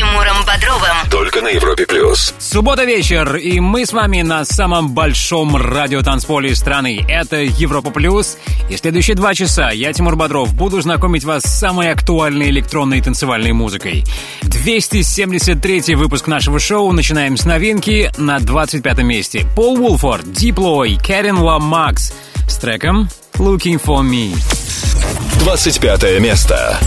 Тимуром Бодровым. Только на Европе плюс. Суббота вечер, и мы с вами на самом большом радиотанцполе страны. Это Европа плюс. И следующие два часа я, Тимур Бодров, буду знакомить вас с самой актуальной электронной танцевальной музыкой. 273 выпуск нашего шоу. Начинаем с новинки на 25 месте. Пол Уолфорд, Диплой, Кэрин Ла Макс с треком Looking for Me. 25 место.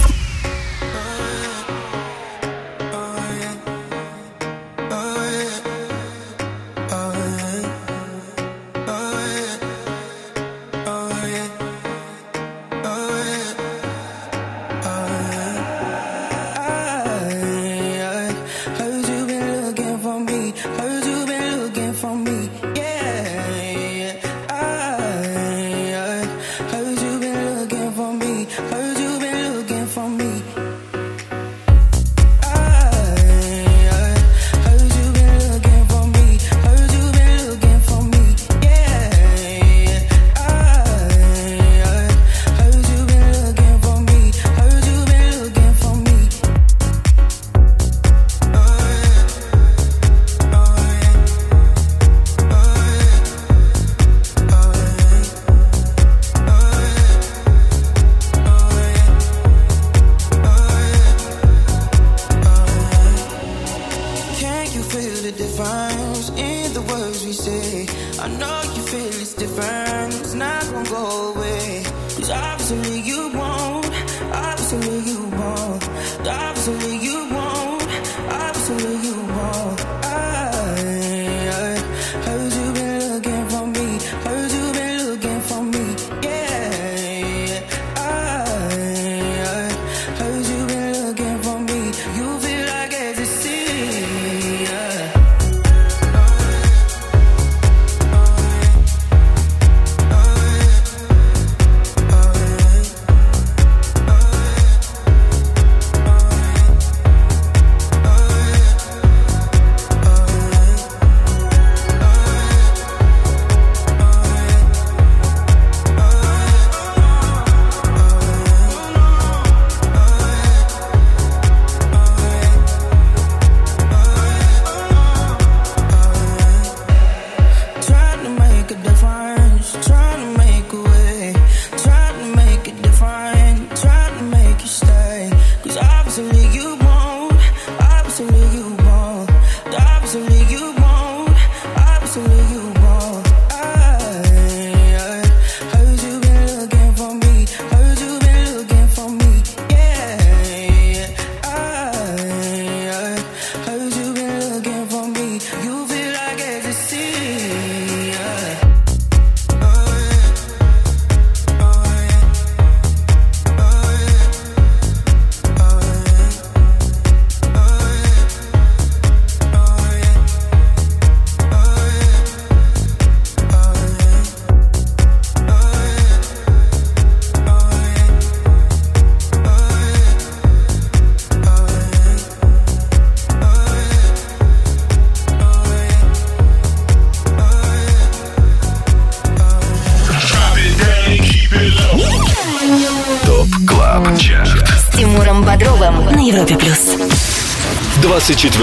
to me, you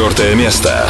четвертое место.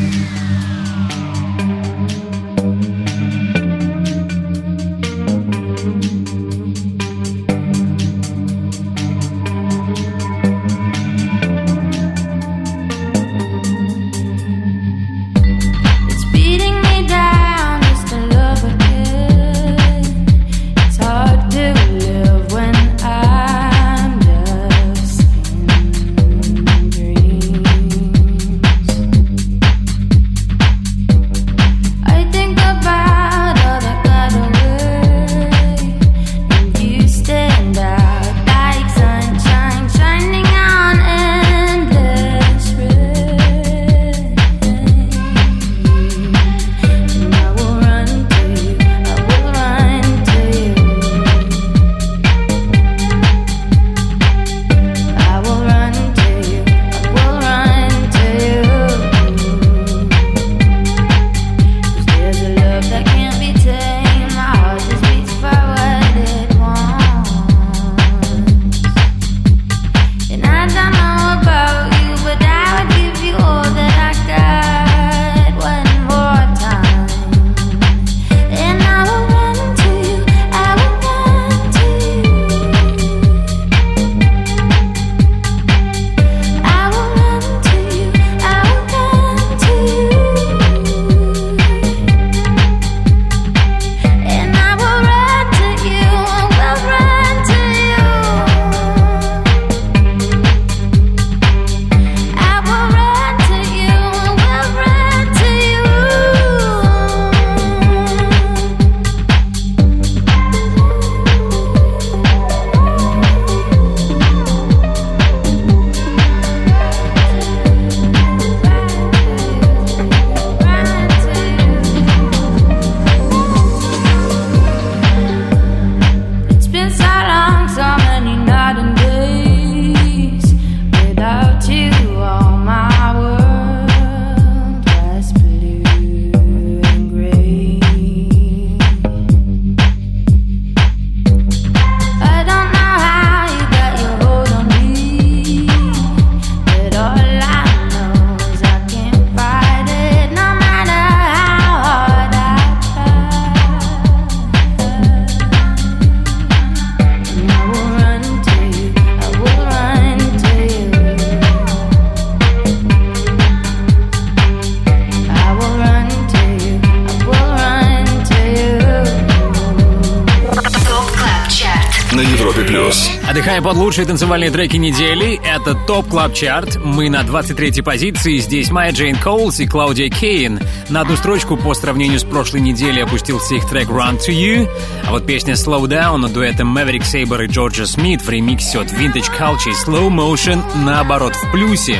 Лучшие танцевальные треки недели. Это Top Club Chart. Мы на 23-й позиции. Здесь Майя Джейн Коулс и Клаудия Кейн. На одну строчку по сравнению с прошлой неделей опустился их трек Run To You. А вот песня Slow Down дуэтом Maverick Sabre и Джорджа Смит в ремиксе от Vintage Culture Slow Motion наоборот в плюсе.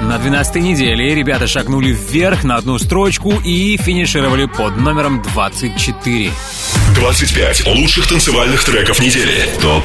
На 12 неделе ребята шагнули вверх на одну строчку и финишировали под номером 24. 25 лучших танцевальных треков недели. Top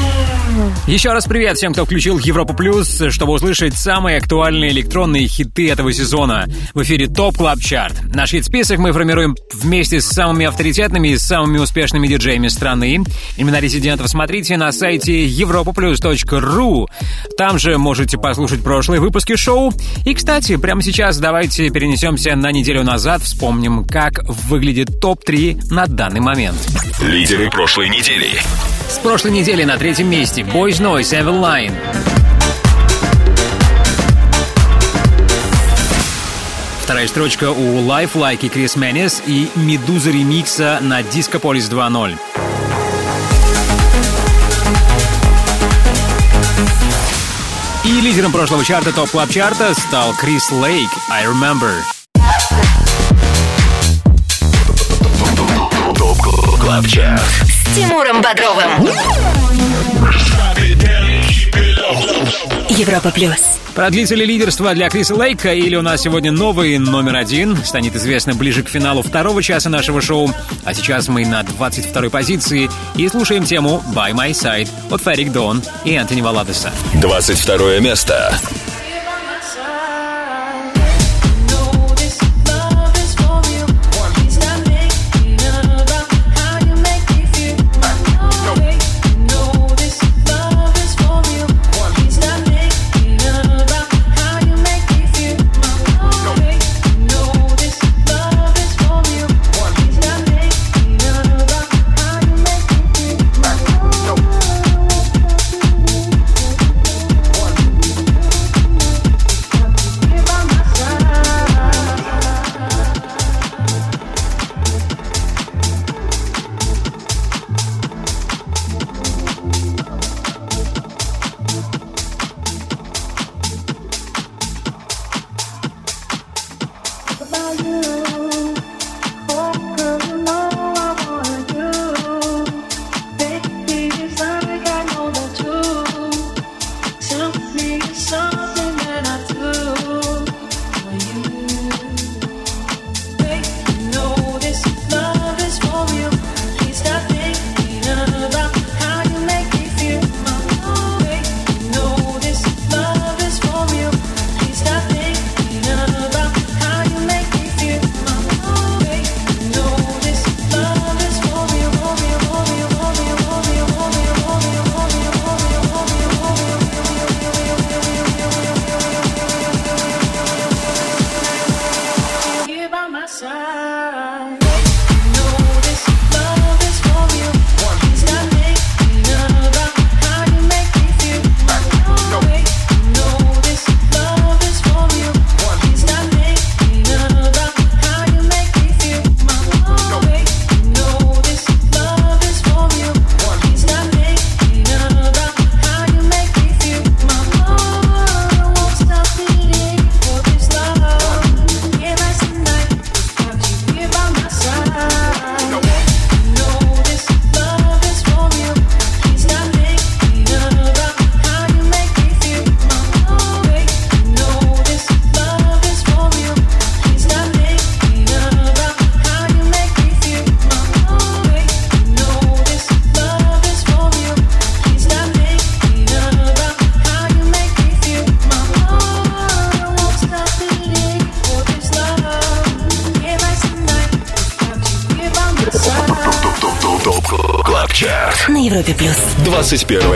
Еще раз привет всем, кто включил Европу Плюс, чтобы услышать самые актуальные электронные хиты этого сезона. В эфире Top Club Chart. Наш хит-список мы формируем вместе с самыми авторитетными и самыми успешными диджеями страны. Имена резидентов смотрите на сайте europoplus.ru. Там же можете послушать прошлые выпуски шоу. И, кстати, прямо сейчас давайте перенесемся на неделю назад, вспомним, как выглядит ТОП-3 на данный момент. Лидеры прошлой недели. С прошлой недели на третьем месте Boys Noise Evil Line. Вторая строчка у Life Like и Крис Менес и Медуза ремикса на Disco Police 2.0. И лидером прошлого чарта Top Club чарта стал Крис Лейк I Remember. С Тимуром Бодровым. Европа Плюс. Продлится ли лидерство для Криса Лейка или у нас сегодня новый номер один? Станет известно ближе к финалу второго часа нашего шоу. А сейчас мы на 22-й позиции и слушаем тему «By My Side» от Ферик Дон и Антони Валадеса. 22 место. 21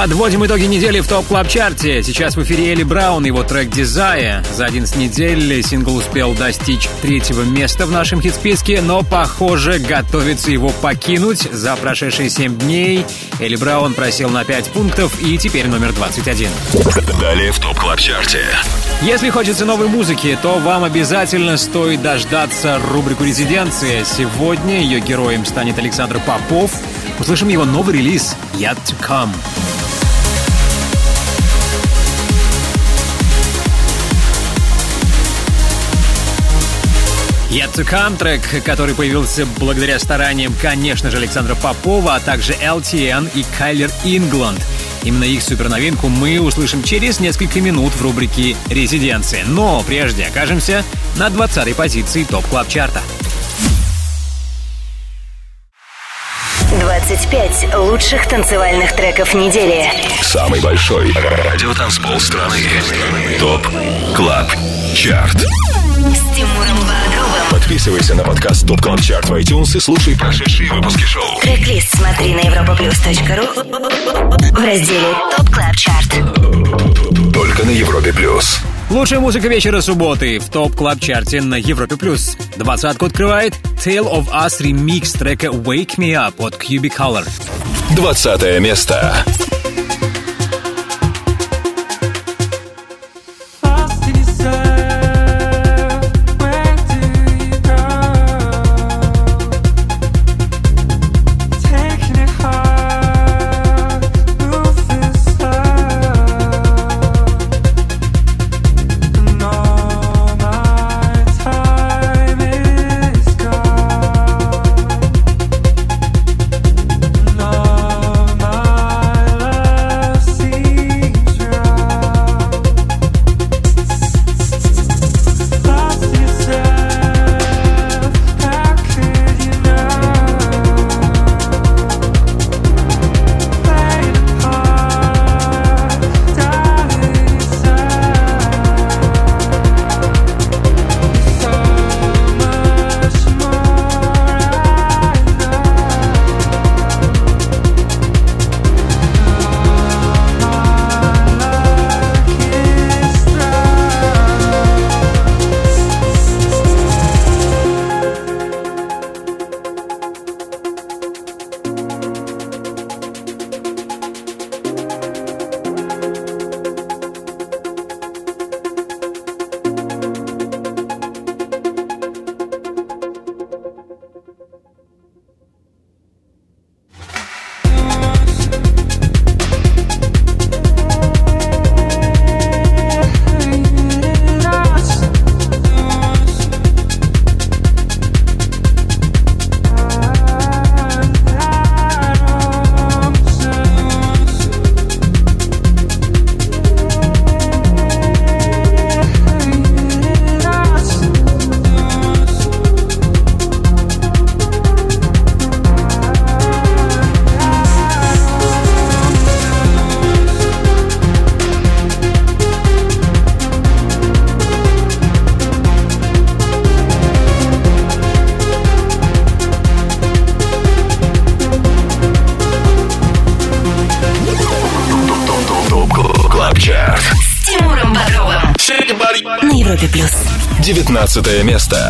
Подводим итоги недели в топ клаб чарте Сейчас в эфире Элли Браун, его трек «Desire». За 11 недель сингл успел достичь третьего места в нашем хит-списке, но, похоже, готовится его покинуть. За прошедшие 7 дней Элли Браун просел на 5 пунктов и теперь номер 21. Далее в топ клаб чарте Если хочется новой музыки, то вам обязательно стоит дождаться рубрику «Резиденция». Сегодня ее героем станет Александр Попов. Услышим его новый релиз «Yet to Come». Yet to Come, трек, который появился благодаря стараниям, конечно же, Александра Попова, а также LTN и Кайлер Ингланд. Именно их суперновинку мы услышим через несколько минут в рубрике «Резиденция». Но прежде окажемся на 20-й позиции Top Club чарта. 25 лучших танцевальных треков недели. Самый большой радиотанцпол страны. Top Club Chart С Тимуром Бодровым. Подписывайся на подкаст Top Club Chart в iTunes и слушай прошедшие выпуски шоу. Трек-лист смотри на europaplus.ru в разделе Top Club Chart. Только на Европе Плюс. Лучшая музыка вечера субботы в Top Club чарте на Европе плюс. Двадцатку открывает Tale of Us ремикс трека Wake Me Up от Cubic Color. 20 место. 19 место.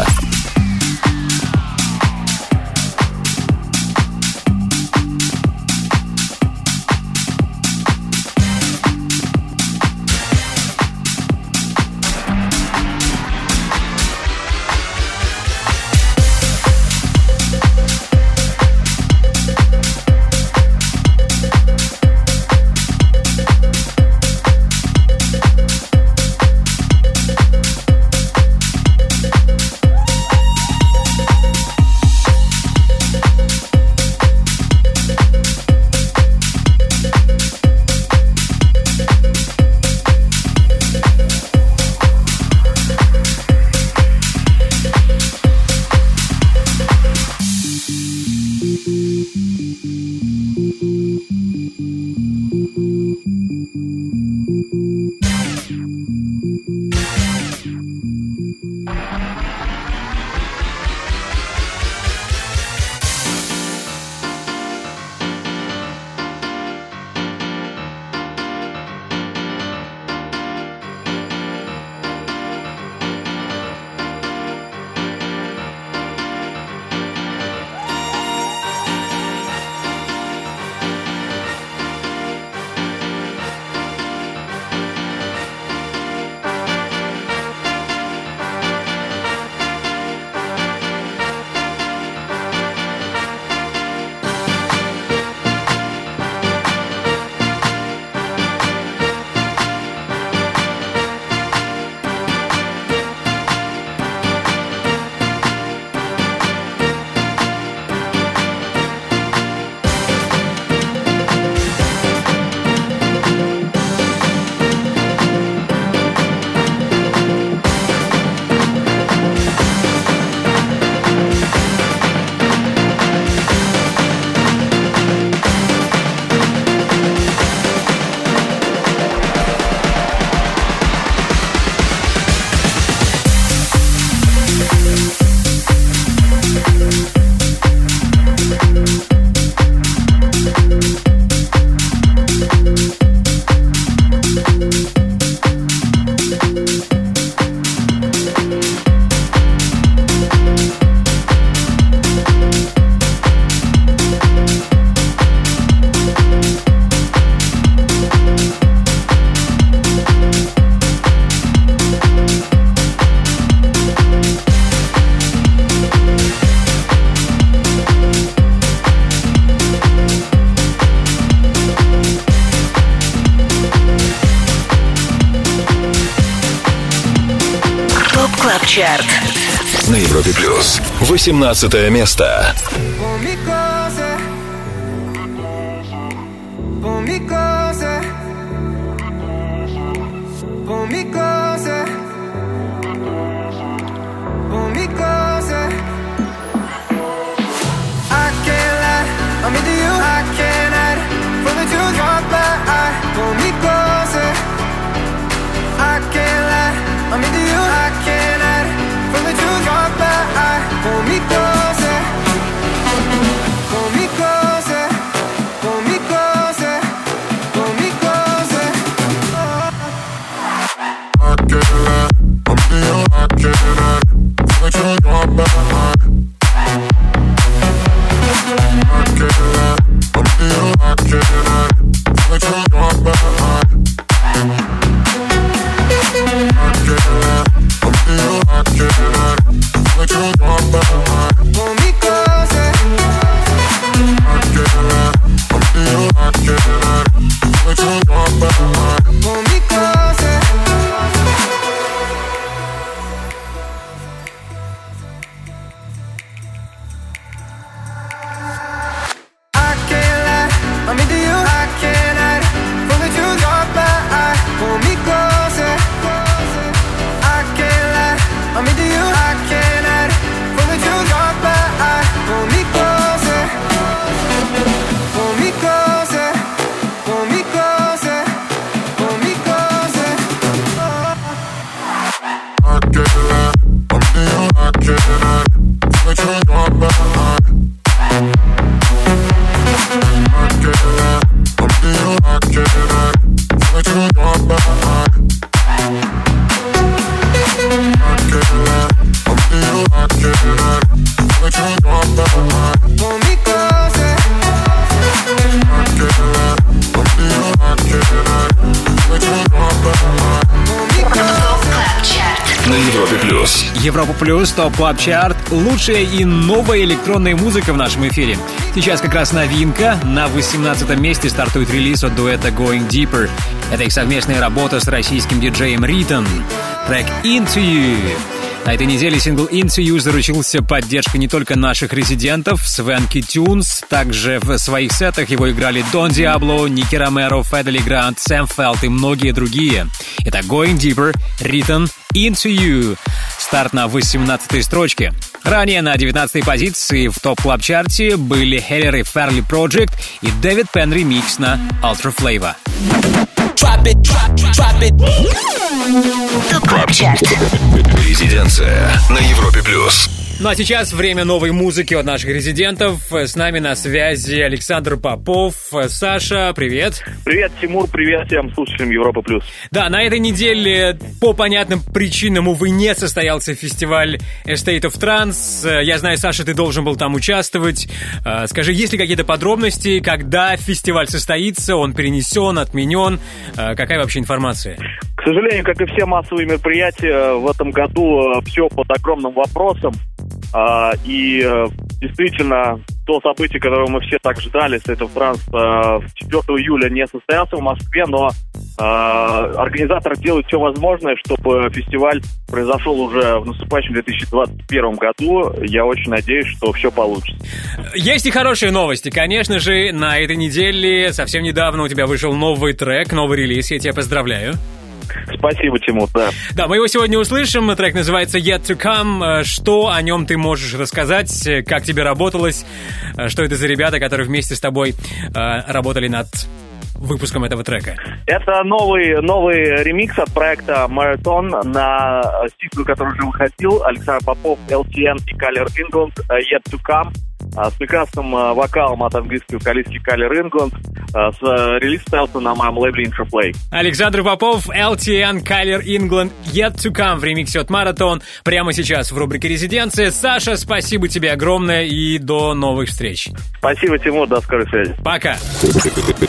18 место. Top Club Chart. Лучшая и новая электронная музыка в нашем эфире. Сейчас как раз новинка. На 18 месте стартует релиз от дуэта Going Deeper. Это их совместная работа с российским диджеем Ритон. Трек Into You. На этой неделе сингл Into You заручился поддержкой не только наших резидентов, Swanky Tunes, также в своих сетах его играли Дон Диабло, Ники Ромеро, Федде Ле Гранд, Сэм Фелт и многие другие. Итак, Going Deeper, Ритон, Into You. Старт на 18 строчке. Ранее на 19 позиции в Top Club чарте были Heller и Farley Project и Дэвид Пен ремикс на Ultra Flava. Top Club Chart. Резиденция на Европе плюс. Ну а сейчас время новой музыки от наших резидентов. С нами на связи Александр Попов. Саша, привет. Привет, Тимур, привет всем слушателям Европа Плюс. Да, на этой неделе по понятным причинам, увы, не состоялся фестиваль State of Trance. Я знаю, Саша, ты должен был там участвовать. Э, Скажи, есть ли какие-то подробности, когда фестиваль состоится, он перенесен, отменен? Э, Какая вообще информация? К сожалению, как и все массовые мероприятия, в этом году все под огромным вопросом. А, И э, действительно, то событие, которое мы все так ждали, с этого транс 4 июля не состоялся в Москве, но э, организаторы делают все возможное, чтобы фестиваль произошел уже в наступающем 2021 году. Я очень надеюсь, что все получится. Есть и хорошие новости. Конечно же, на этой неделе совсем недавно у тебя вышел новый трек, новый релиз. Я тебя поздравляю. Спасибо, Тимур, да. Да, мы его сегодня услышим. Трек называется Yet to Come. Э, Что о нем ты можешь рассказать? Э, Как тебе работалось? Э, Что это за ребята, которые вместе с тобой работали над выпуском этого трека? Это новый, новый ремикс от проекта Marathon на сингл, который уже выходил. Александр Попов, LTN и Color England Yet to Come. А, С прекрасным э, вокалом от английской вокалистки Color England. Э, С, э, Релиз состоялся на моем лейбле Introplay. Александр Попов, LTN, Kyler England, Yet to Come в ремиксе от Маратон. Прямо сейчас в рубрике «Резиденция». Саша, спасибо тебе огромное и до новых встреч. Спасибо, Тимур, до скорой связи. Пока.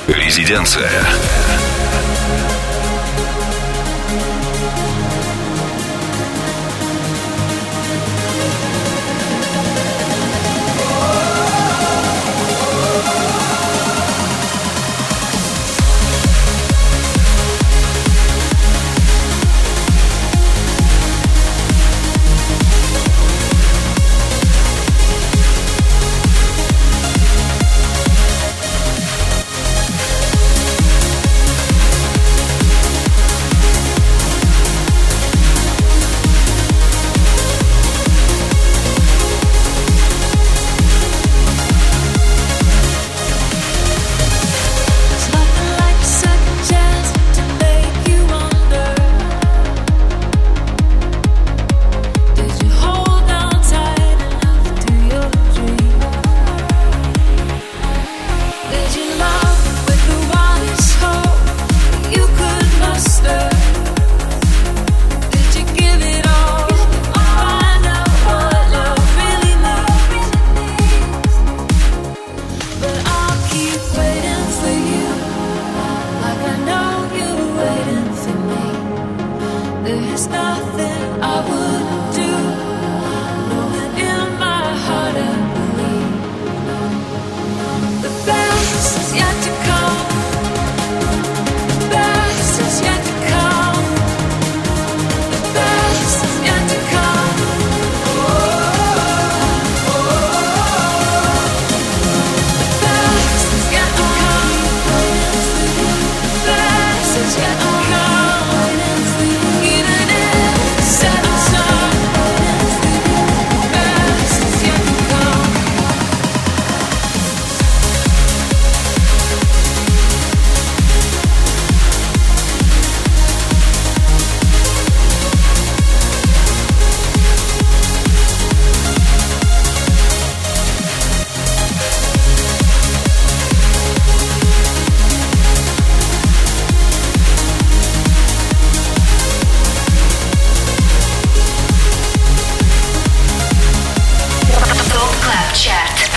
Резиденция.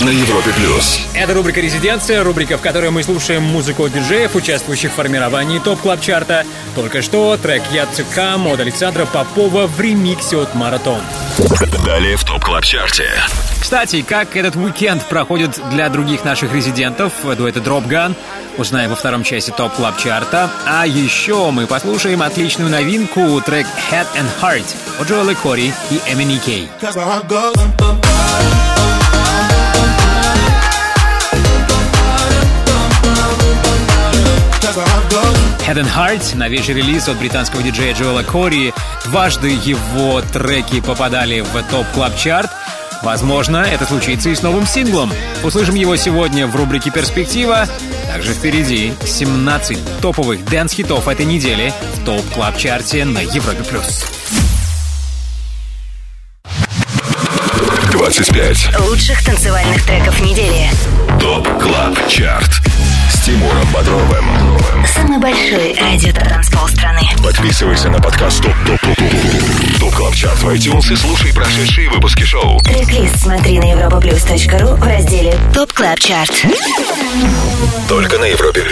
На Европе плюс. Это рубрика «Резиденция», рубрика, в которой мы слушаем музыку диджеев, участвующих в формировании топ клаб чарта Только что трек «Yet to Come» от Александра Попова в ремиксе от «Маратон». Далее в топ клаб чарте Кстати, как этот уикенд проходит для других наших резидентов, дуэта Gun, узнаем во втором части топ клаб чарта А еще мы послушаем отличную новинку, трек «Head and Heart» от Джоэла Кори и Эмини Кей. Head and Heart, новейший релиз от британского диджея Джоэла Кори. Дважды его треки попадали в Top Club Chart Возможно, это случится и с новым синглом. Услышим его сегодня в рубрике «Перспектива». Также впереди 17 топовых дэнс-хитов этой недели в Top Club Chart е на Европа Плюс. 25 лучших танцевальных треков недели. Top Club Chart с Тимуром Бодровым. Самый большой радиотанцпол страны. Подписывайся на подкаст Top Top Top Top Top Club Chart в iTunes и слушай прошедшие выпуски шоу. Трек-лист смотри на europaplus.ru в разделе Top Club Chart. Только на Европе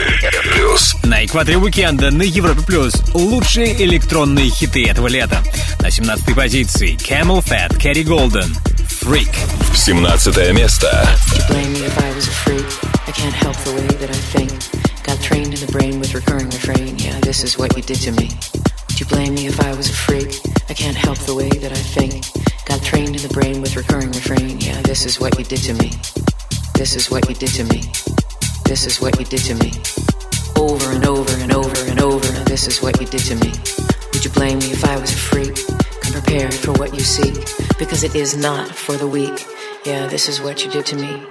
Плюс. На экваторе уикенда на Европе Плюс лучшие электронные хиты этого лета. На 17 позиции CamelPhat, Cari Golden, Freak. 17 место. Would you blame me if I was a freak? I can't help the way that I think. Got trained in the brain with recurring refrain. Yeah, this is what you did to me. Would you blame me if I was a freak? I can't help the way that I think. Got trained in the brain with recurring refrain. Yeah, this is what you did to me. This is what you did to me. This is what you did to me. Over and over and over and over. This is what you did to me. Would you blame me if I was a freak? Prepared for what you seek. Because it is not for the weak. Yeah, this is what you did to me.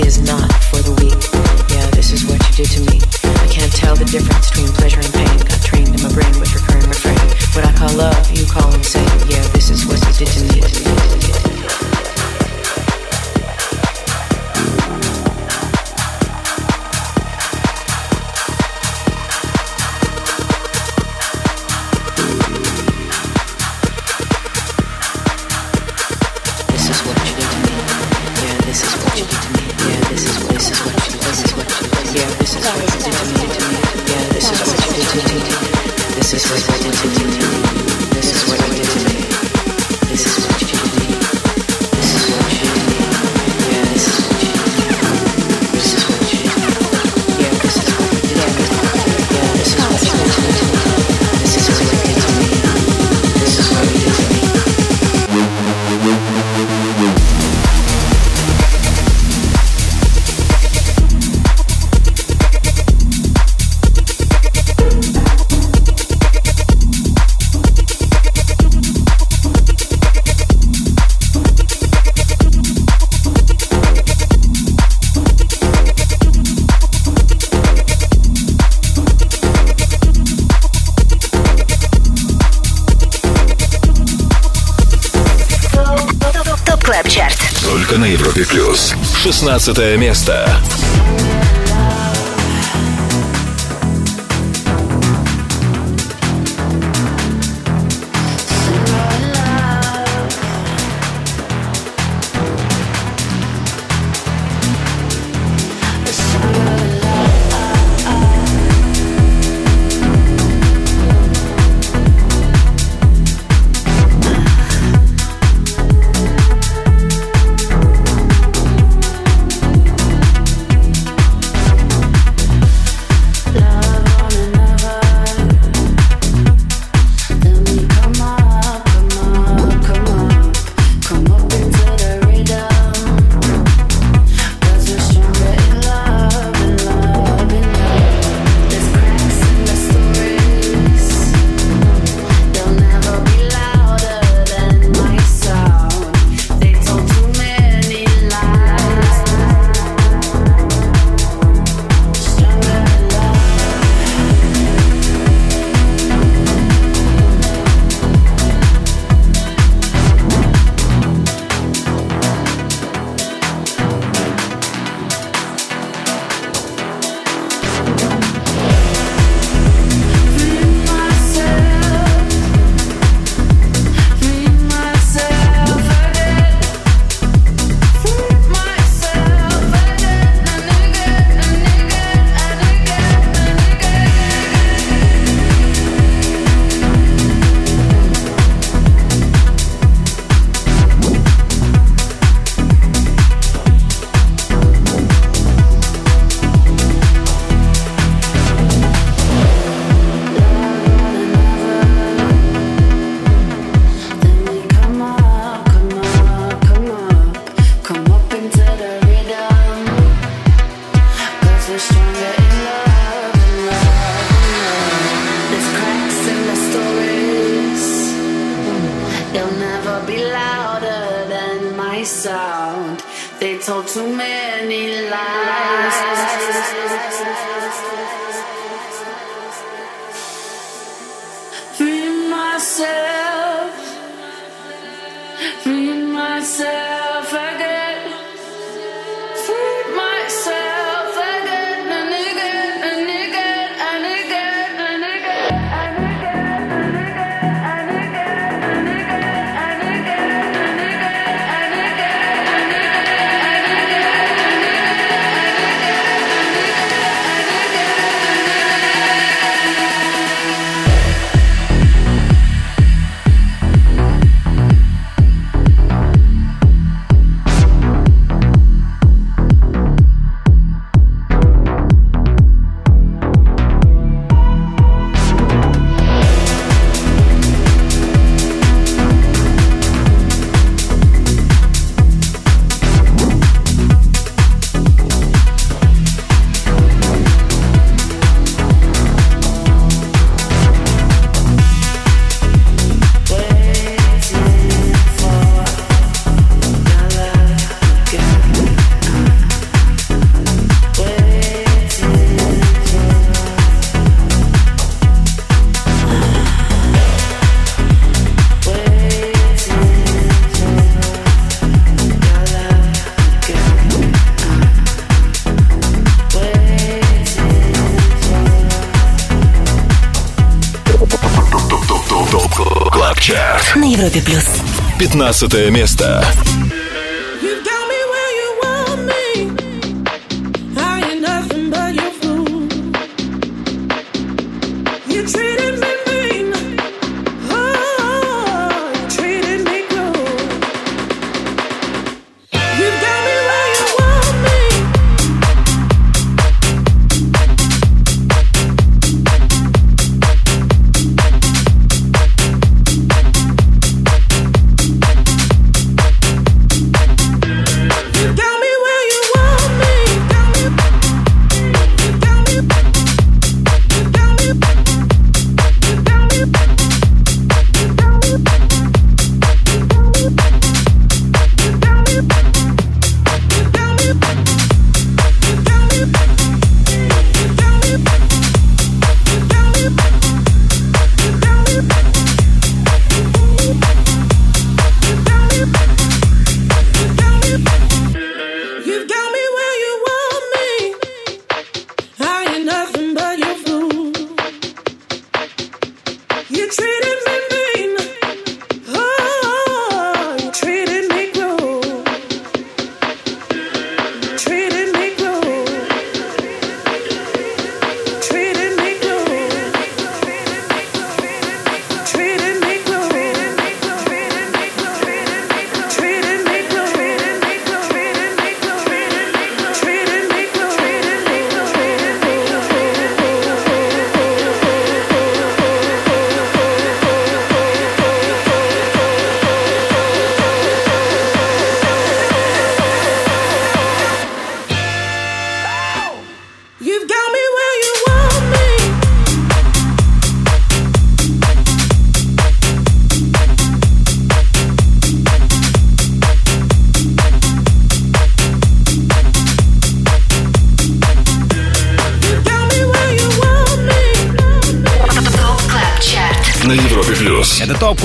Is not for the weak. Yeah, this is what you did to me. I can't tell the difference between pleasure and 16 место. 15 место.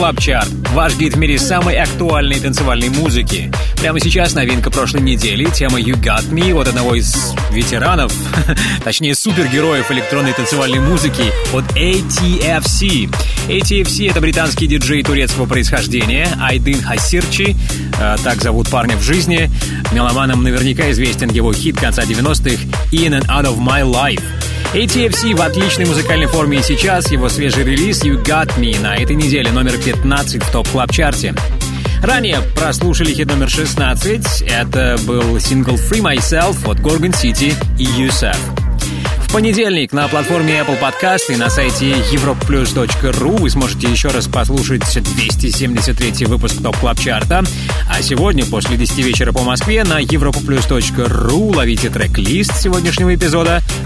Club Chart. Ваш гид в мире самой актуальной танцевальной музыки. Прямо сейчас новинка прошлой недели, тема You Got Me от одного из ветеранов, точнее супергероев электронной танцевальной музыки от ATFC. ATFC — это британский диджей турецкого происхождения, Айдын Хасирчи, э, так зовут парня в жизни. Меломанам наверняка известен его хит конца 90-х «In and Out of My Life», ATFC в отличной музыкальной форме и сейчас его свежий релиз You Got Me на этой неделе номер 15 в Top Club Chart е. Ранее прослушали хит номер 16. Это был сингл Free Myself от Gorgon City и Yusuf. В понедельник на платформе Apple Podcast и на сайте europaplus.ru вы сможете еще раз послушать 273 выпуск Top Club Chart а. А сегодня, после 10 вечера по Москве, на europaplus.ru ловите трек-лист сегодняшнего эпизода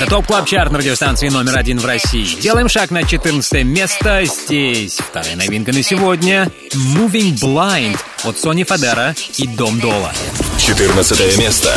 Это Top Club Chart на радиостанции номер один в России. Делаем шаг на 14 место. Здесь вторая новинка на сегодня. Moving Blind от Сонни Фодера и Dom Dolla. 14 место.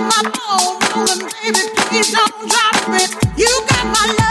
my phone, baby, please don't drop it. You got my love.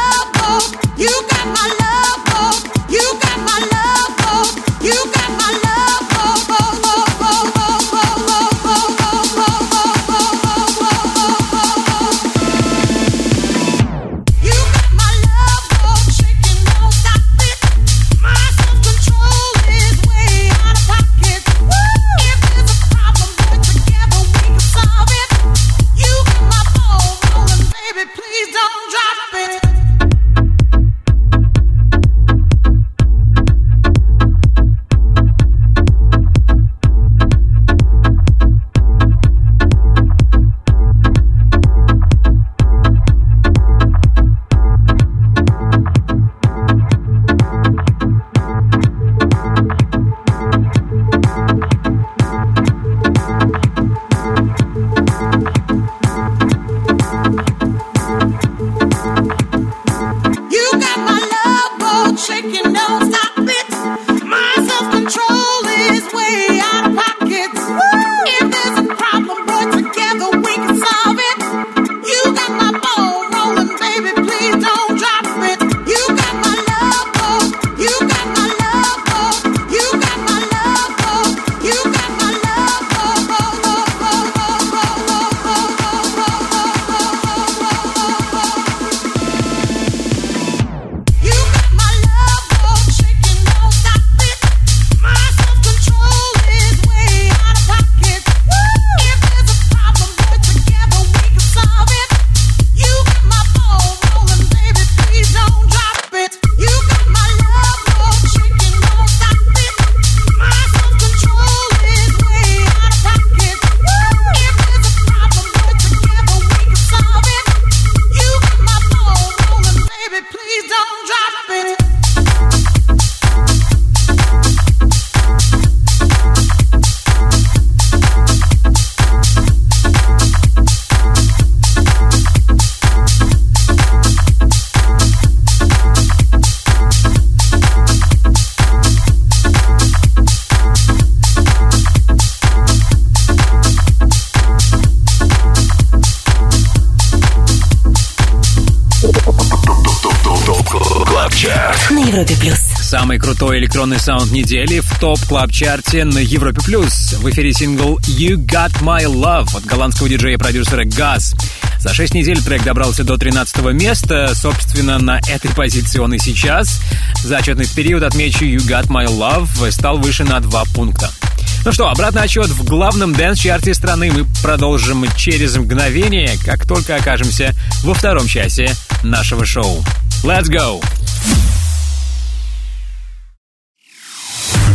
Крутой электронный саунд недели в Top Club Chart е на Европе Плюс. В эфире сингл «You Got My Love» от голландского диджея и продюсера Guz. За 6 недель трек добрался до 13 места. Собственно, на этой позиции он и сейчас. За отчетный период, отмечу, «You Got My Love» стал выше на 2 пункта. Ну что, обратный отсчет в главном дэнс-чарте страны мы продолжим через мгновение, как только окажемся во втором часе нашего шоу. Let's go!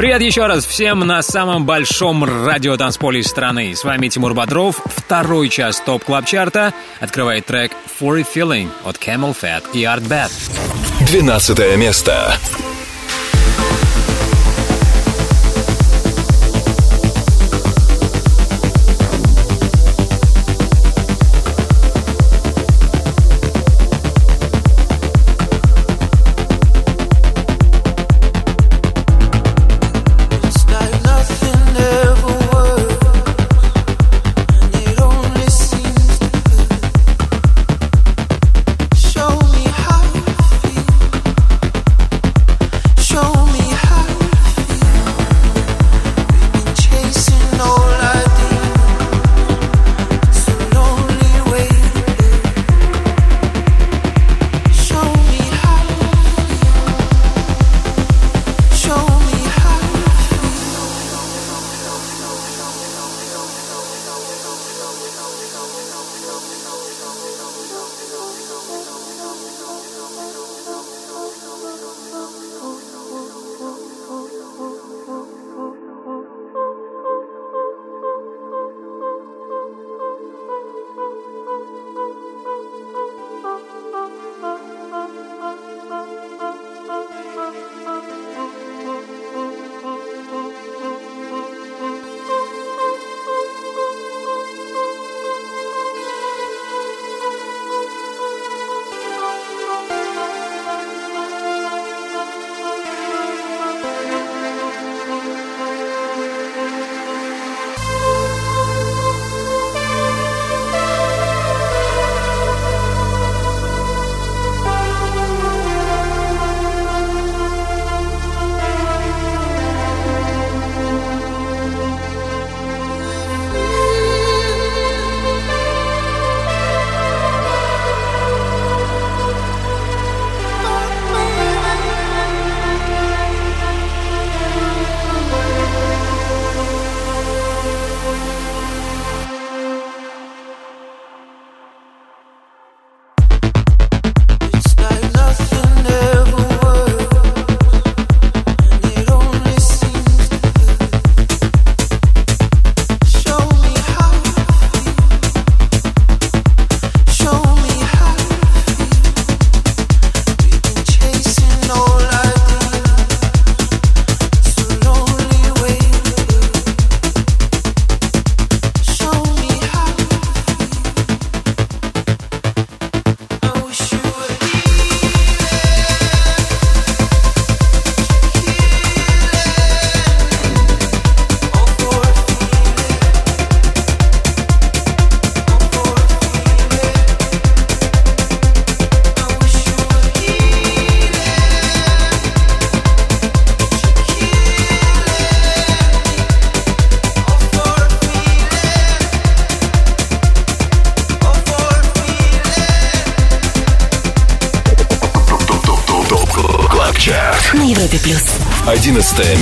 Привет еще раз всем на самом большом радиотанцполе страны. С вами Тимур Бодров. Второй час Top Club Chart а открывает трек For a Feeling от CamelPhat и Artbat. 12 место. 11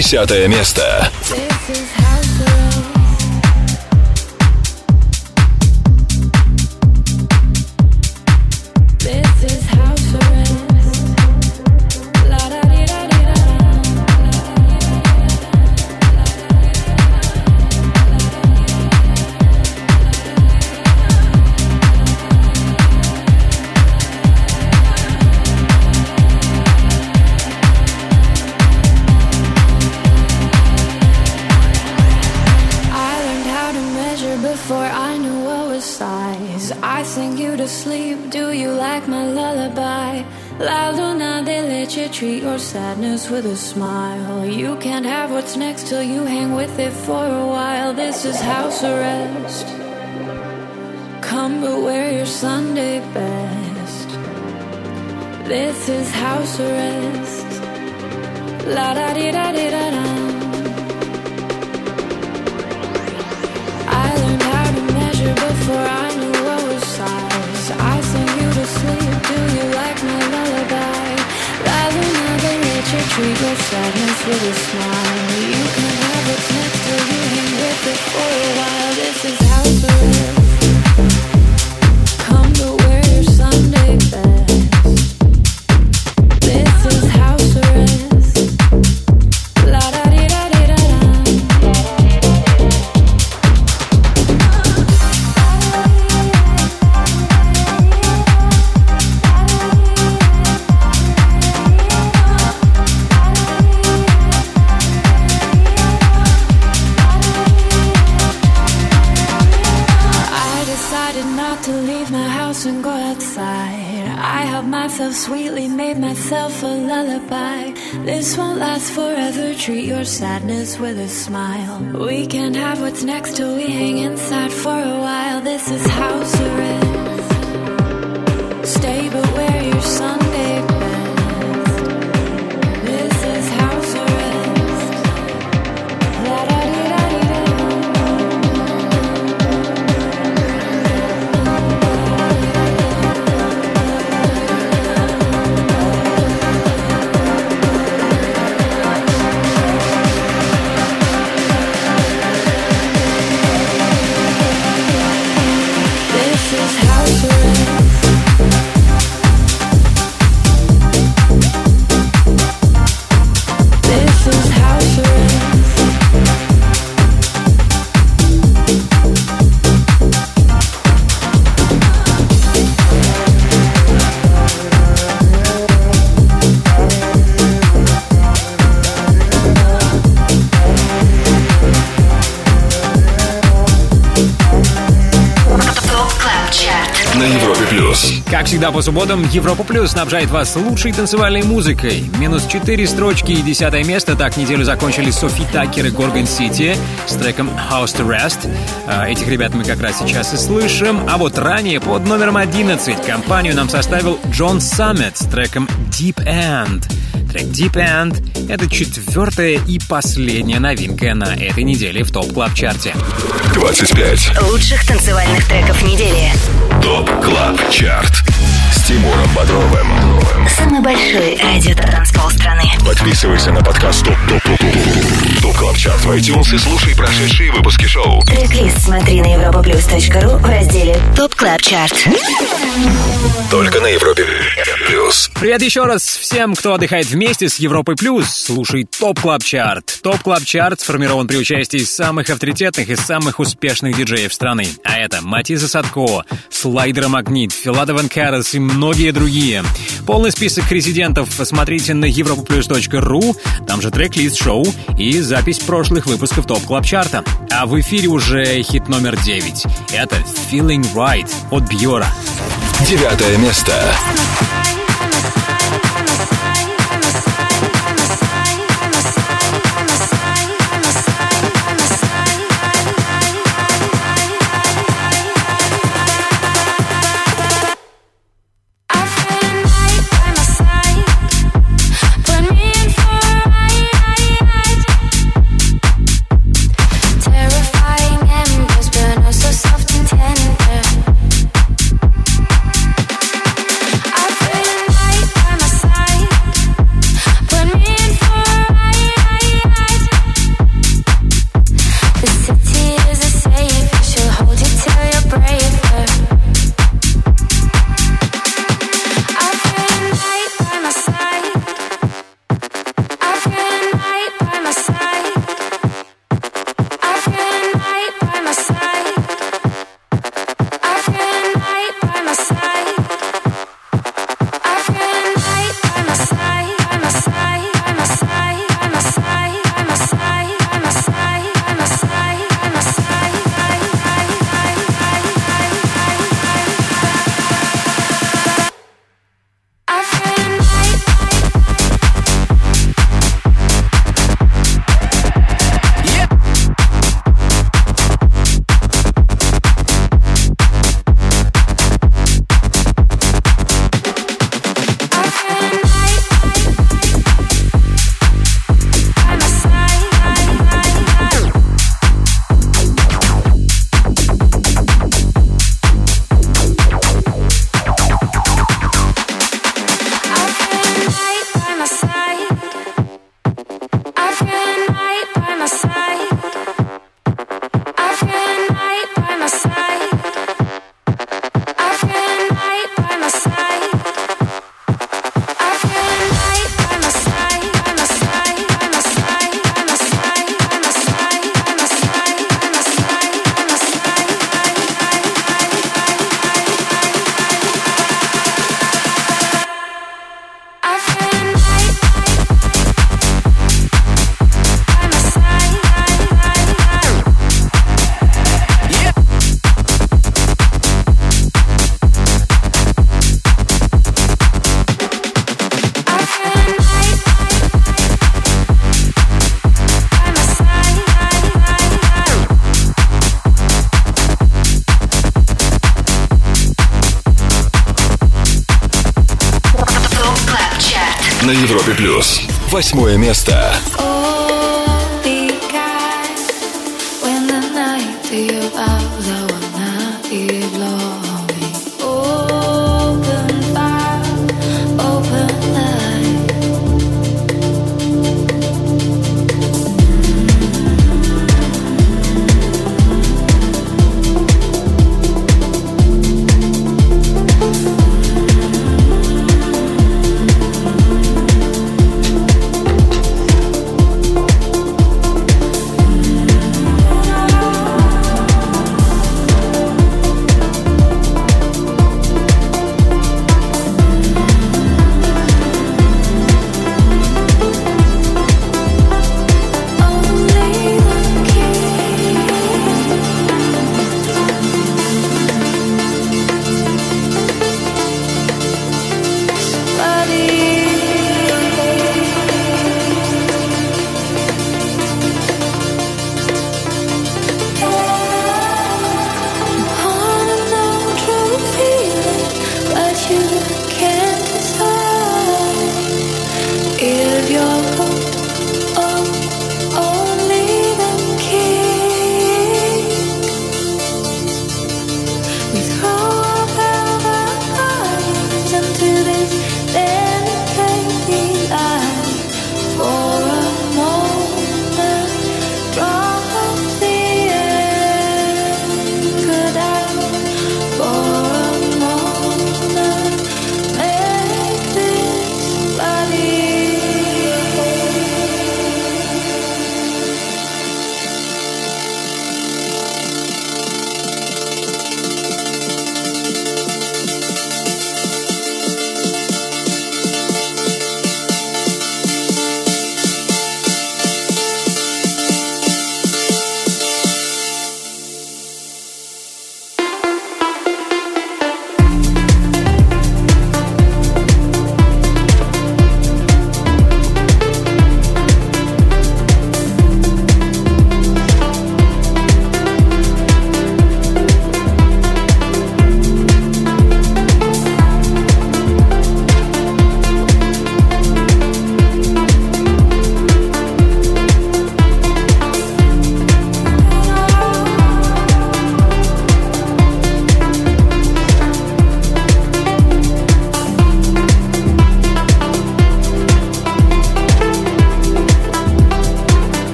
Десятое место. This is house arrest. La da di da di da da. I learned how to measure before I knew what was size. I sing you to sleep. Do you like my lullaby? They let you treat your sadness with a smile. You can have what's next till you hang with it for a while. Sadness with a smile. We can't have what's next till we всегда по субботам, Европа Плюс снабжает вас лучшей танцевальной музыкой. Минус 4 строчки и десятое место. Так неделю закончили Sofi Tukker и Gorgon City с треком House Arrest. А, Этих ребят мы как раз сейчас и слышим. А вот ранее под номером 11 компанию нам составил Джон Саммит с треком Deep End. Трек Deep End — это четвертая и последняя новинка на этой неделе в Top Club Chart е. 25. Лучших танцевальных треков недели. Top Club Chart. С Тимуром Бодровым. Самый большой радиотанцпол страны. Подписывайся на подкаст Top Top Top Top Top Club Chart в iTunes и слушай прошедшие выпуски шоу. Трек-лист смотри на europaplus.ru в разделе Top Club Chart. Только на Европе плюс. Привет еще раз всем, кто отдыхает вместе с Европой Плюс. Слушай Top Club Chart. Top Club Chart сформирован при участии самых авторитетных и самых успешных диджеев страны. А это Matisse & Sadko, Slider & Magnit, Filatov & Karas и многие другие. Полный список резидентов смотрите на europaplus.ru, там же трек-лист шоу и запись прошлых выпусков Top Club Chart а. А в эфире уже хит номер 9. Это Feeling Right от Бьора. Девятое место. Восьмое место.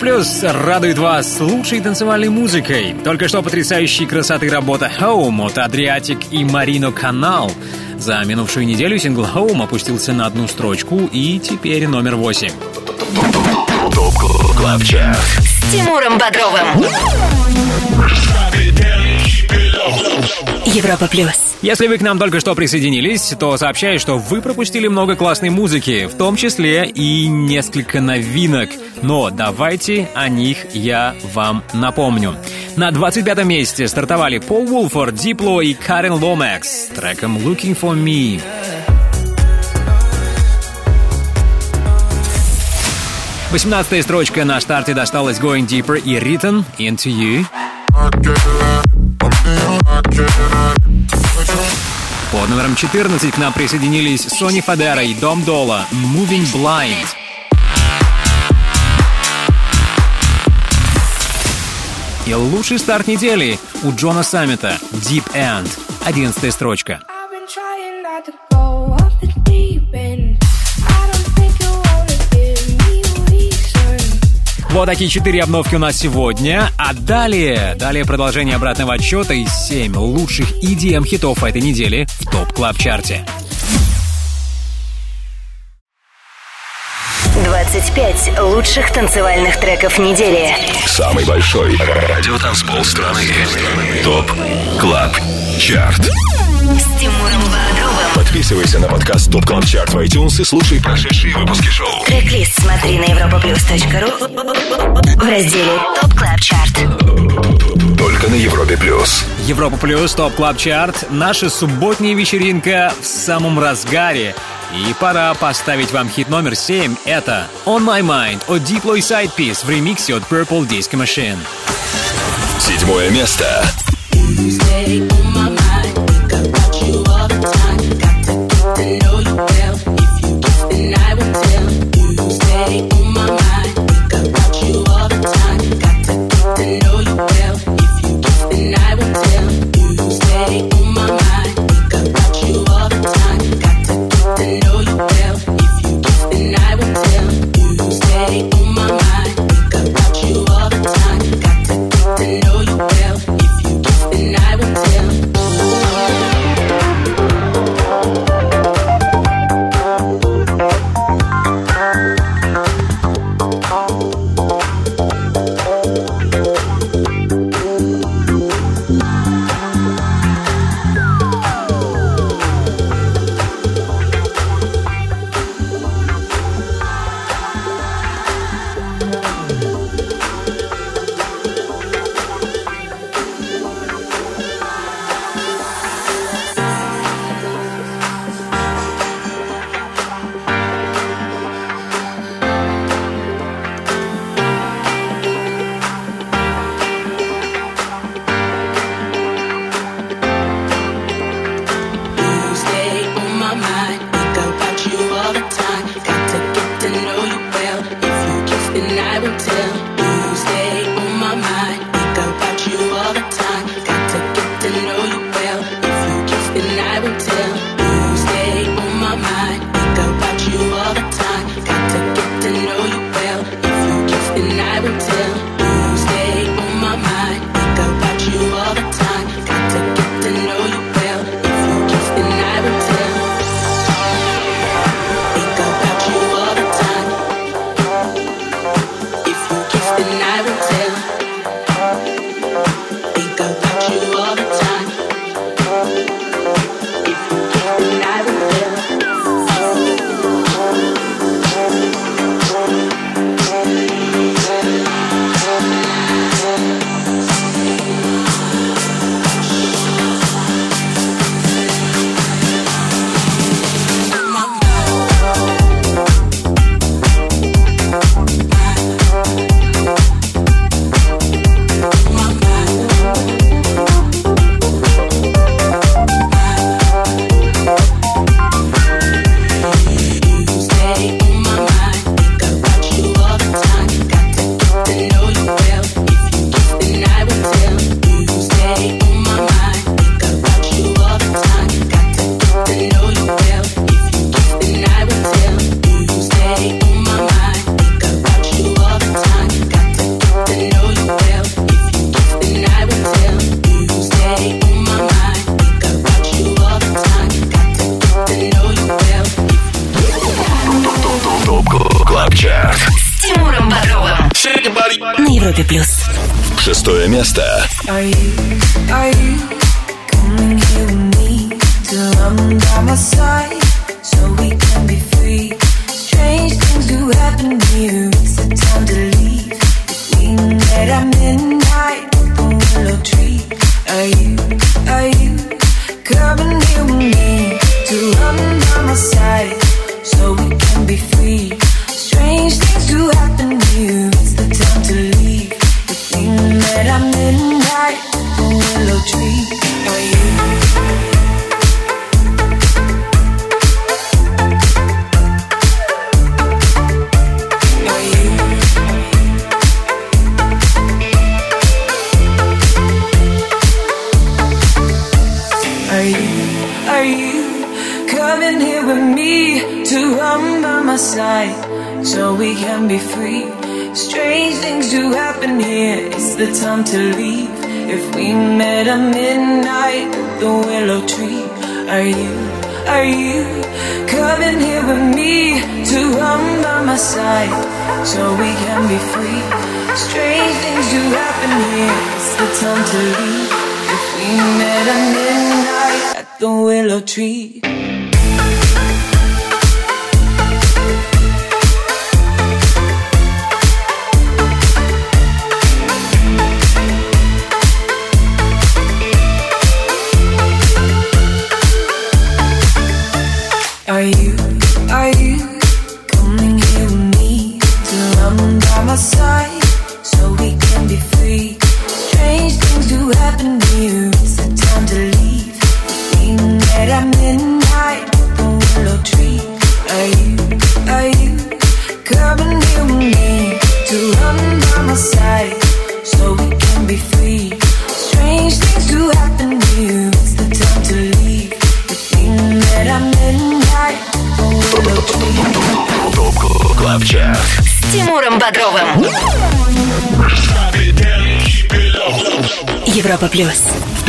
Плюс радует вас лучшей танцевальной музыкой. Только что потрясающей красоты работа Home от Adriatic и Marino Канал. За минувшую неделю сингл Home опустился на одну строчку и теперь номер восемь. С Тимуром Бодровым. Европа плюс. Если вы к нам только что присоединились, то сообщаю, что вы пропустили много классной музыки, в том числе и несколько новинок. Но давайте о них я вам напомню. На 25 месте стартовали Пол Вулфорд, Дипло и Карен Ломакс с треком «Looking for Me». Восемнадцатая строчка на старте досталась Going Deeper и Written Into You. Под номером 14 к нам присоединились Сони Фадера и Дом Дола Moving Blind. И лучший старт недели у Джона Саммита Deep End. Одиннадцатая строчка. Вот такие четыре обновки у нас сегодня. А далее, далее продолжение обратного отсчета из 7 лучших EDM-хитов этой недели в Top Club Chart е. 25 лучших танцевальных треков недели. Самый большой радиотанцпол страны. Top Club Chart. С Тимуром Бодровым. Подписывайся на подкаст Top Club Chart в iTunes и слушай прошедшие выпуски шоу. Трек-лист смотри на europaplus.ru в разделе Top Club Chart. Только на Европе плюс. Европа Плюс, Top Club Chart. Наша субботняя вечеринка в самом разгаре. И пора поставить вам хит номер 7. Это On My Mind от Diplo и Sidepiece в ремиксе от Purple Disco Machine. Седьмое место. Stay on my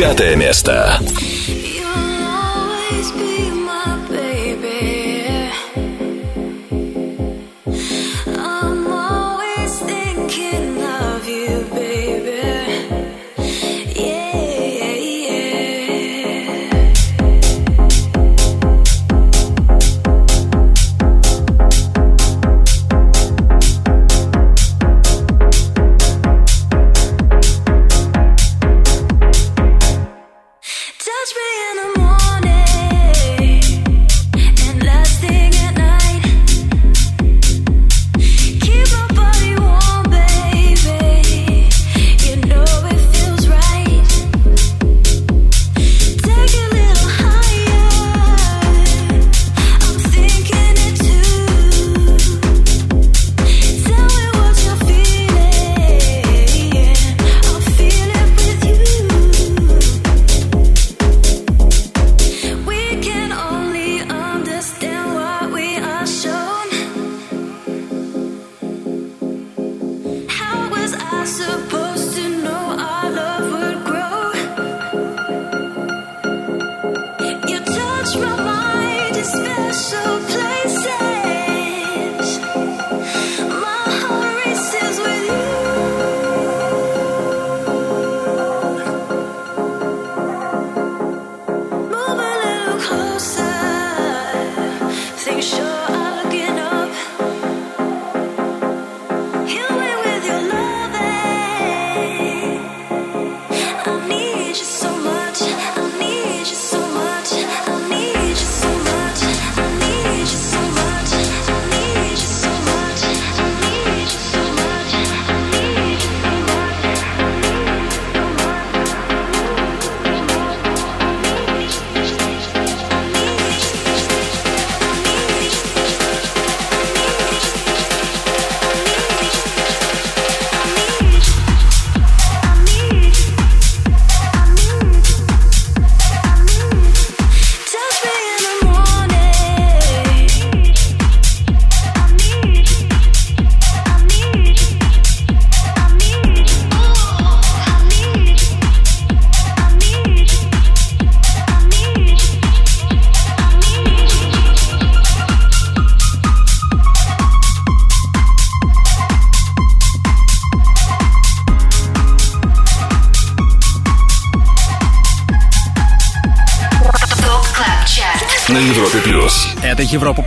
Пятое место.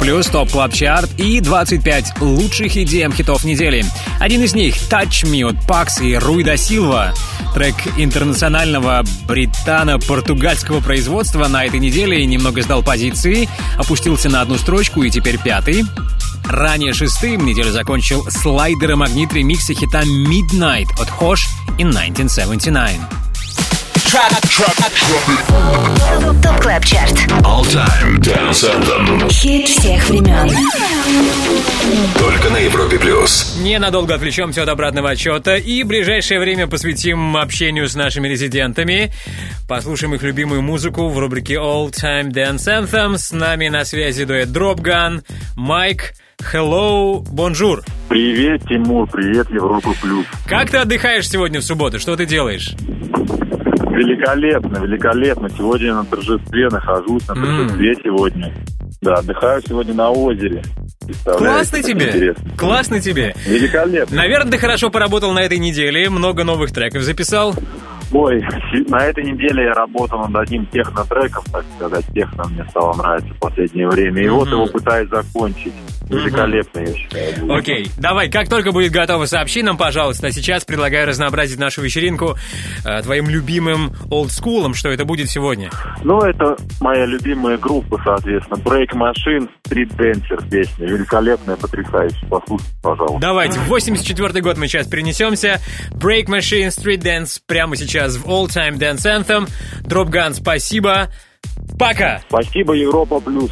Плюс, Top Club Chart и 25 лучших EDM-хитов недели. Один из них — Touch Me от Пакс и Руй да Силва. Трек интернационального британо-португальского производства на этой неделе немного сдал позиции, опустился на одну строчку и теперь пятый. Ранее шестым неделю закончил Slider & Magnit ремикс хита Midnight от Hosh и 1979. TOP CLUB CHART. All Time Dance Anthem. Хит всех времен. Только на Европе Плюс. Ненадолго отвлечемся от обратного отсчета и в ближайшее время посвятим общению с нашими резидентами. Послушаем их любимую музыку в рубрике All Time Dance Anthem. С нами на связи дуэт Dropgun, Майк, Hello, bonjour. Привет, Тимур, привет, Европа Плюс. Как ты отдыхаешь сегодня в субботу? Что ты делаешь? Великолепно, великолепно. Сегодня я на торжестве нахожусь, на торжестве сегодня. Да, отдыхаю сегодня на озере. Классно тебе! Интересно. Классно тебе! Великолепно. Наверное, ты хорошо поработал на этой неделе, много новых треков записал. Ой, на этой неделе я работал над одним техно-треком, так сказать. Техно мне стало нравиться в последнее время. И вот Мгм. его пытаюсь закончить. Великолепно, я считаю. будет. Окей, давай, как только будет готово, сообщи нам, пожалуйста. А сейчас предлагаю разнообразить нашу вечеринку э, твоим любимым олдскулом. Что это будет сегодня? Ну, это моя любимая группа, соответственно. Break Machine, Street Dancer песня. Великолепная, потрясающая. Послушайте, пожалуйста. Давайте, в 84 год мы сейчас перенесемся. Break Machine, Street Dance прямо сейчас в All Time Dance Anthem. Drop Gun, спасибо. Пока! Спасибо, Европа Плюс.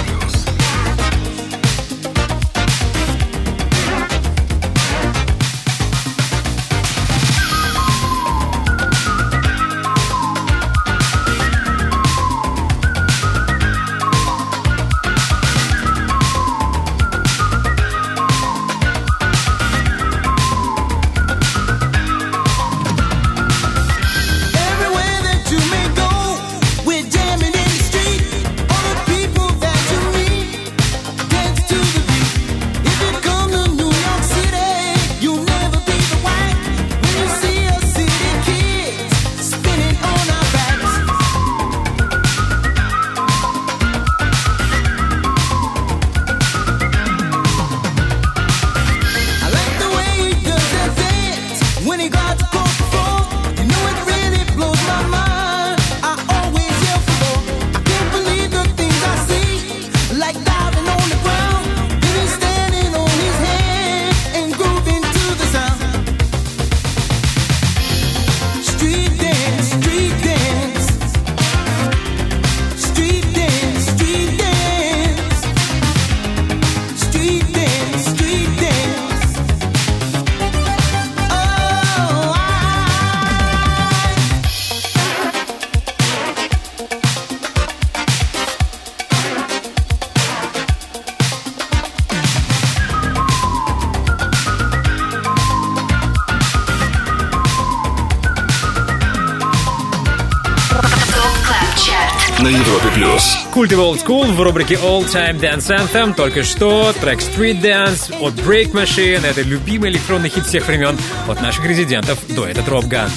Плюс. Культовый Old School в рубрике All Time Dance Anthem. Только что трек Street Dance от Break Machine. Это любимый электронный хит всех времен от наших резидентов дуэта Dropgun.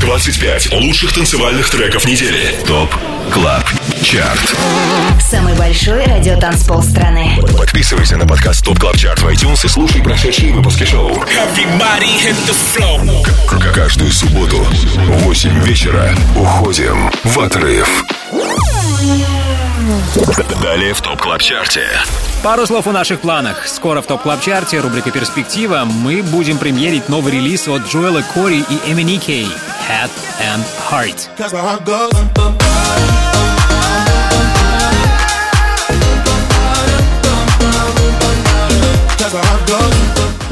25 лучших танцевальных треков недели. TOP Club Chart. Самый большой радиотанцпол страны. Подписывайся на подкаст TOP Club Chart в iTunes и слушай прошедшие выпуски шоу. К- Каждую субботу в 8 вечера уходим в отрыв. Далее в TOP Club Chart е. Пару слов о наших планах. Скоро в Top Club Chart е рубрика «Перспектива» мы будем премьерить новый релиз от Джоэла Кори и MNEK «Head and Heart».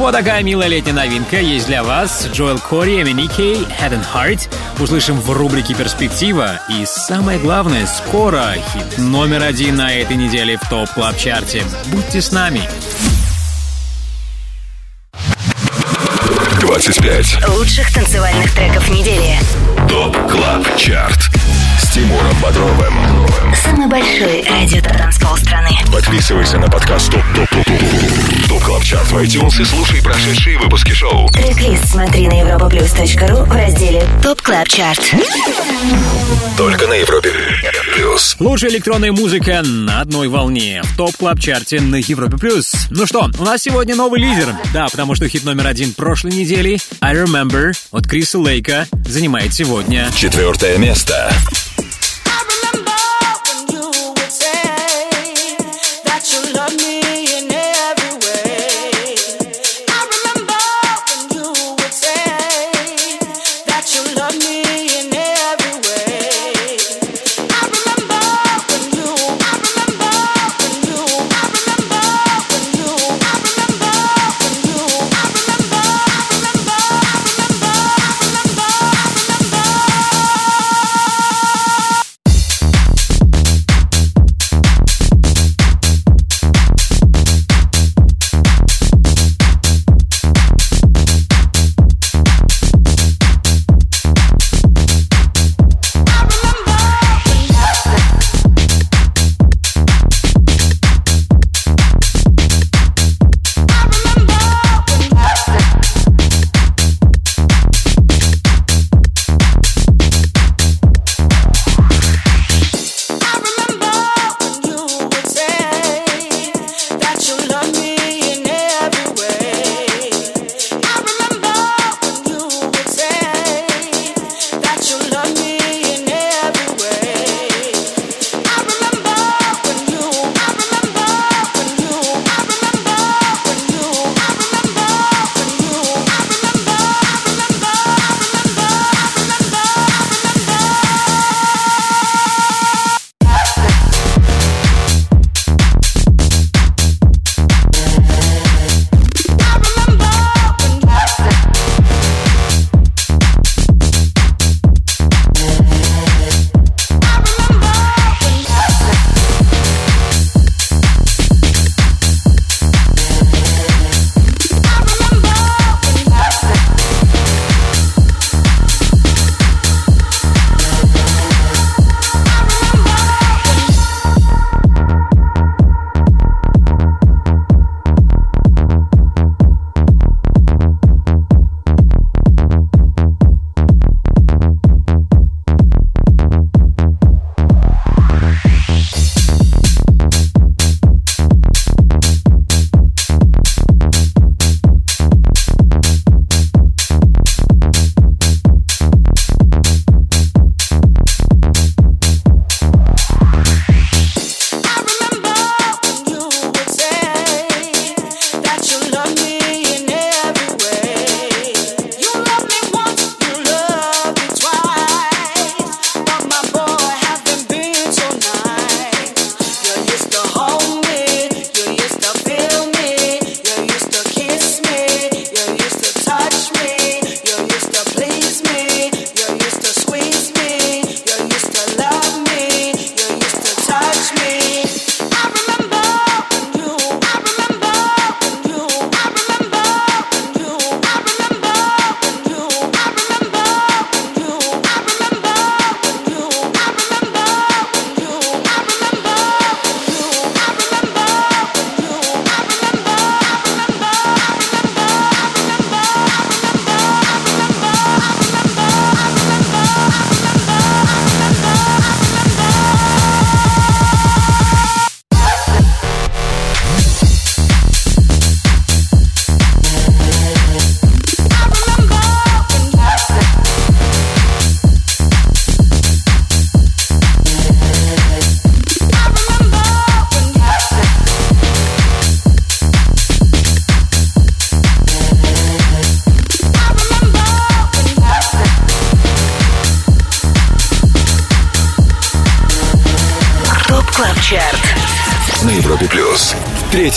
Вот такая милая летняя новинка есть для вас. Джоэл Кори, MNEK, Head and Heart. Услышим в рубрике «Перспектива». И самое главное, скоро хит номер один на этой неделе в Top Club Chart е Будьте с нами. 25 Лучших танцевальных треков недели. TOP Club Chart. Тимуром Бодровым. Самый большой радиотанцпол страны. Подписывайся на подкаст TOP TOP TOP TOP TOP Club Chart в iTunes и слушай прошедшие выпуски шоу. Трек-лист смотри на europaplus.ru в разделе TOP CLUB CHART. Только на Европе плюс. Лучшая электронная музыка на одной волне в топ клаб чарте на Европе плюс. Ну что, у нас сегодня новый лидер. Да, потому что хит номер один прошлой недели I Remember от Криса Лейка занимает сегодня Четвертое место.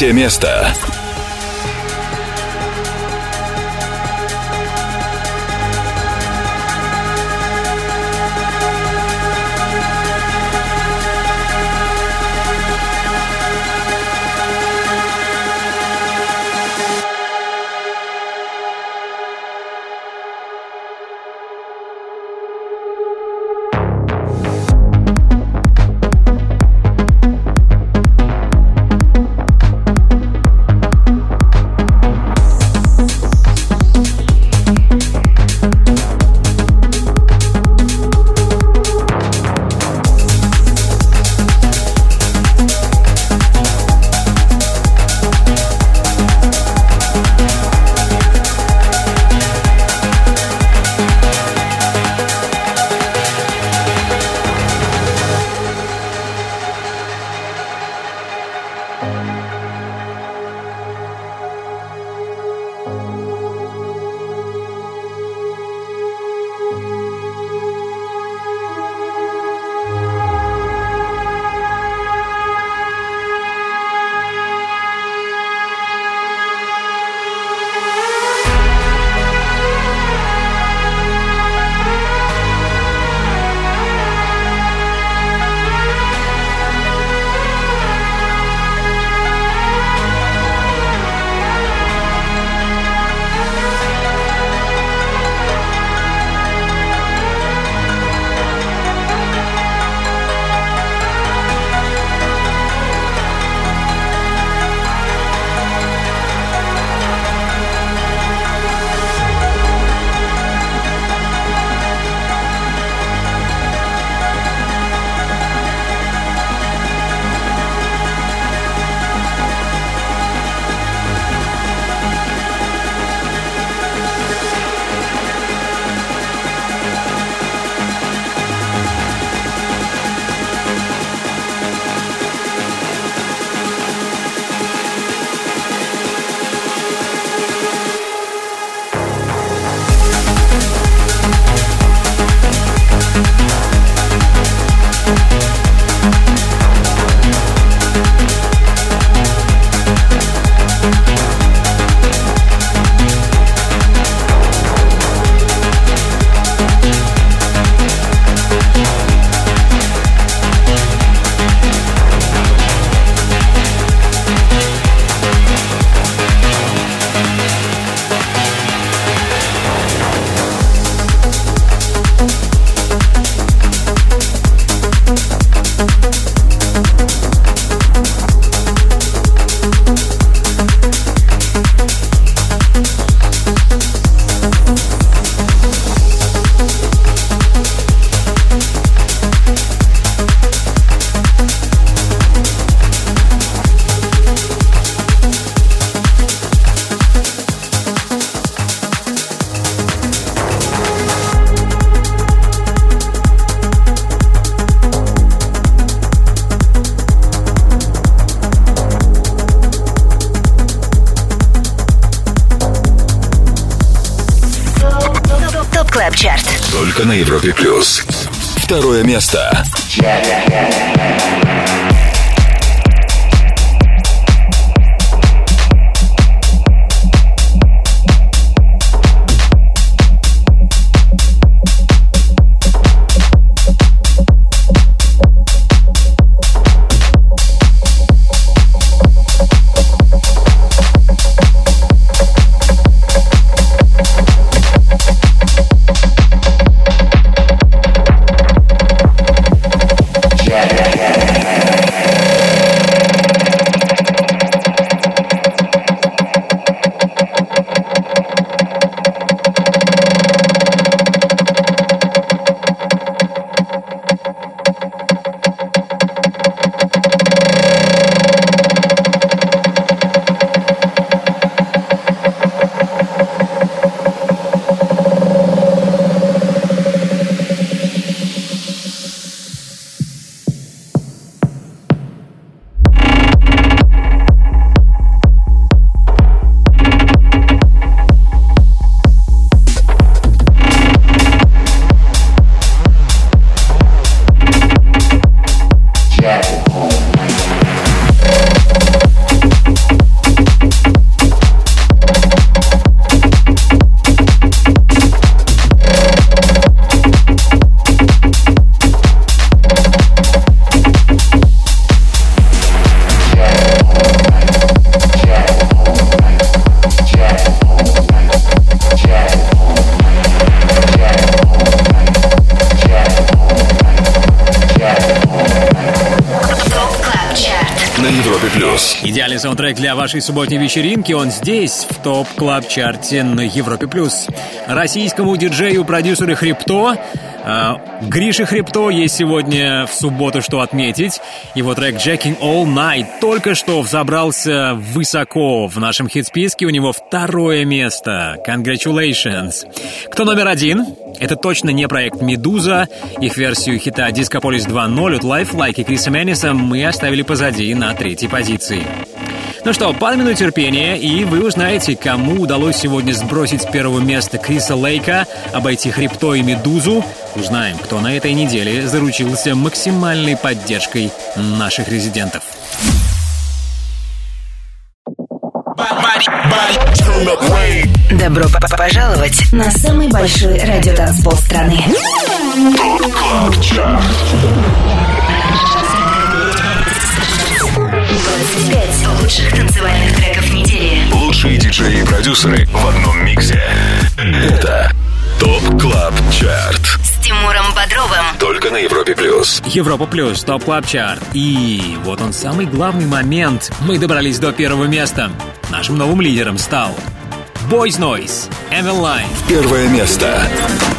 Третье место. Только на Европе плюс. Второе место. Yeah. Вашей субботней вечеринки. Он здесь, в топ клаб чарте на Европе+. плюс. Российскому диджею, продюсеру Хрипто а, Грише Хребто есть сегодня в субботу что отметить. Его трек «Jacking All Night» только что взобрался высоко в нашем хит-списке. У него второе место. Congratulations. Кто номер один? Это точно не проект «Медуза». Их версию хита «Discopolis 2.0» от Lifelike и Криса Мэниса мы оставили позади на третьей позиции. Ну что, пару минут терпения, и вы узнаете, кому удалось сегодня сбросить с первого места Криса Лейка, обойти Хребто и Медузу. Узнаем, кто на этой неделе заручился максимальной поддержкой наших резидентов. Добро п- п- пожаловать на самый большой радиотанцпол страны. Лучших танцевальных треков недели. Лучшие диджеи и продюсеры в одном миксе. Это TOP Club Chart. С Тимуром Бодровым. Только на Европе Плюс. Европа Плюс, Top Club Chart. И вот он самый главный момент. Мы добрались до первого места. Нашим новым лидером стал Boys Noize, Mvinline. Первое место. As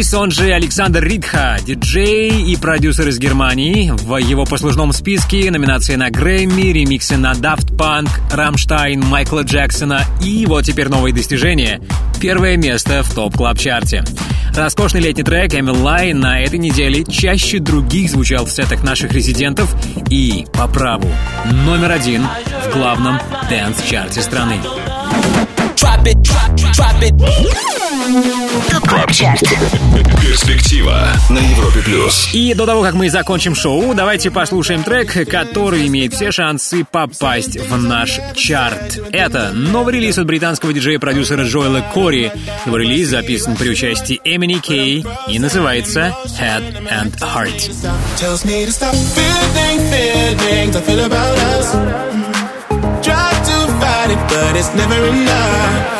Noize, он же Александр Ридха, диджей и продюсер из Германии. В его послужном списке номинации на Грэмми, ремиксы на Daft Punk, Rammstein, Майкла Джексона и вот теперь новые достижения. Первое место в Top Club Chart е Роскошный летний трек Mvinline на этой неделе чаще других звучал в сетах наших резидентов и, по праву, номер один в главном dance-чарте страны. Top Club Chart. Перспектива на Европе Плюс. И до того, как мы закончим шоу, давайте послушаем трек, который имеет все шансы попасть в наш чарт. Это новый релиз от британского диджея-продюсера Джоэла Кори. Его релиз записан при участии MNEK и называется Head and Heart. tells me to stop feeling feelings I feel about us. Try to fight it, but it's never enough.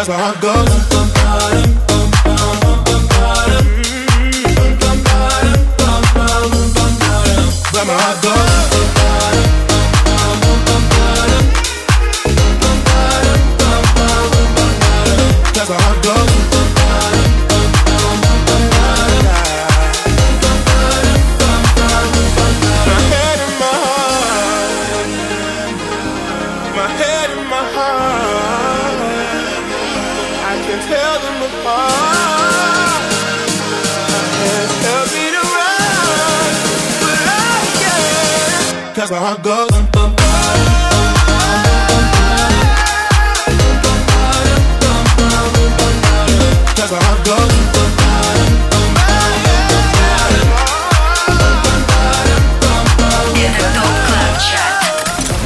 that's where I go. Goes.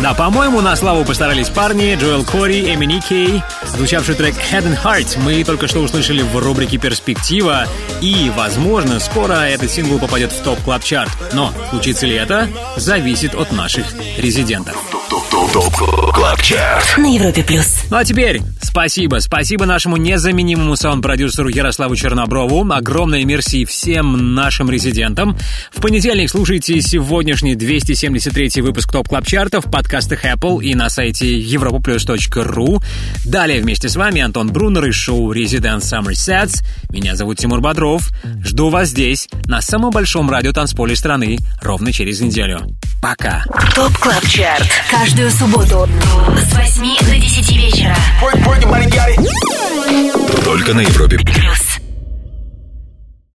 Да, по-моему, на славу постарались парни Джоэл Кори, Эмини Кей. Звучавший трек Head and Heart мы только что услышали в рубрике «Перспектива». И, возможно, скоро этот сингл попадет в топ клаб чарт Но случится ли это, зависит от наших резидентов. На Европе плюс. Ну а теперь спасибо, спасибо нашему незаменимому саунд-продюсеру Ярославу Черноброву. Огромное мерси всем нашим резидентам. В понедельник слушайте сегодняшний 273 выпуск TOP Club Chart а в подкастах Apple и на сайте europaplus.ru. Далее вместе с вами Антон Брунер из шоу Resident Summer Sets. Меня зовут Тимур Бодров. Жду вас здесь, на самом большом радио танцполе страны, ровно через неделю. Пока. TOP Club Chart. Каждую субботу с 8 до 10 вечера. Только на Европе. Плюс.